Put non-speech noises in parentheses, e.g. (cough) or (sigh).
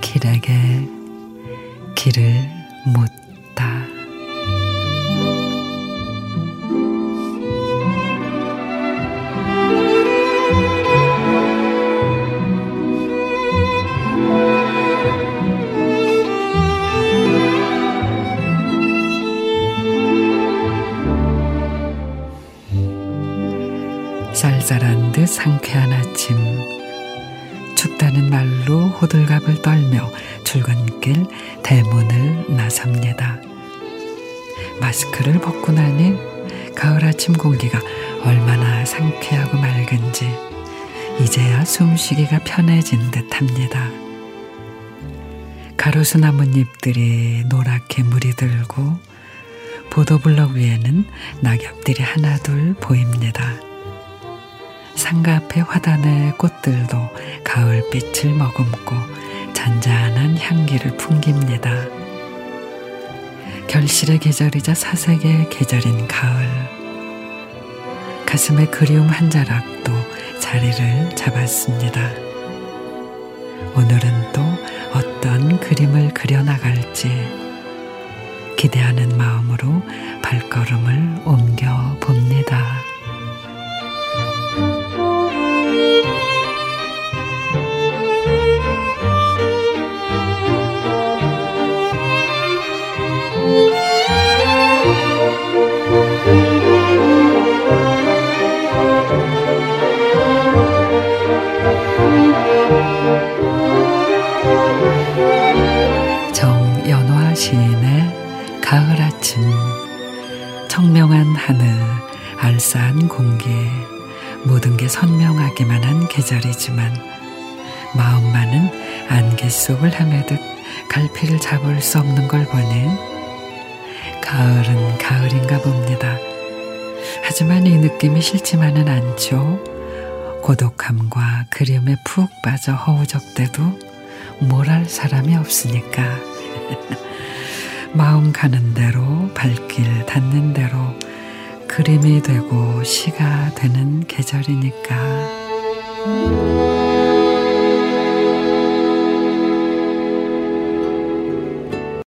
길에게 길을 묻다. 쌀쌀한 듯 상쾌한 아침. 춥다는 말로 호들갑을 떨며 출근길 대문을 나섭니다. 마스크를 벗고 나니 가을 아침 공기가 얼마나 상쾌하고 맑은지 이제야 숨쉬기가 편해진 듯 합니다. 가로수 나뭇잎들이 노랗게 물이 들고 보도블럭 위에는 낙엽들이 하나둘 보입니다. 상가 앞의 화단의 꽃들도 가을빛을 머금고 잔잔한 향기를 풍깁니다. 결실의 계절이자 사색의 계절인 가을. 가슴에 그리움 한 자락도 자리를 잡았습니다. 오늘은 또 어떤 그림을 그려나갈지 기대하는 마음으로 발걸음을 옮겨 봅니다. 청명한 하늘 알싸한 공기 모든 게 선명하기만 한 계절이지만 마음만은 안개 속을 헤매듯 갈피를 잡을 수 없는 걸 보니 가을은 가을인가 봅니다. 하지만 이 느낌이 싫지만은 않죠. 고독함과 그림에 푹 빠져 허우적대도 뭘 할 사람이 없으니까. (laughs) 마음 가는 대로 발길 닿는 대로 그림이 되고 시가 되는 계절이니까.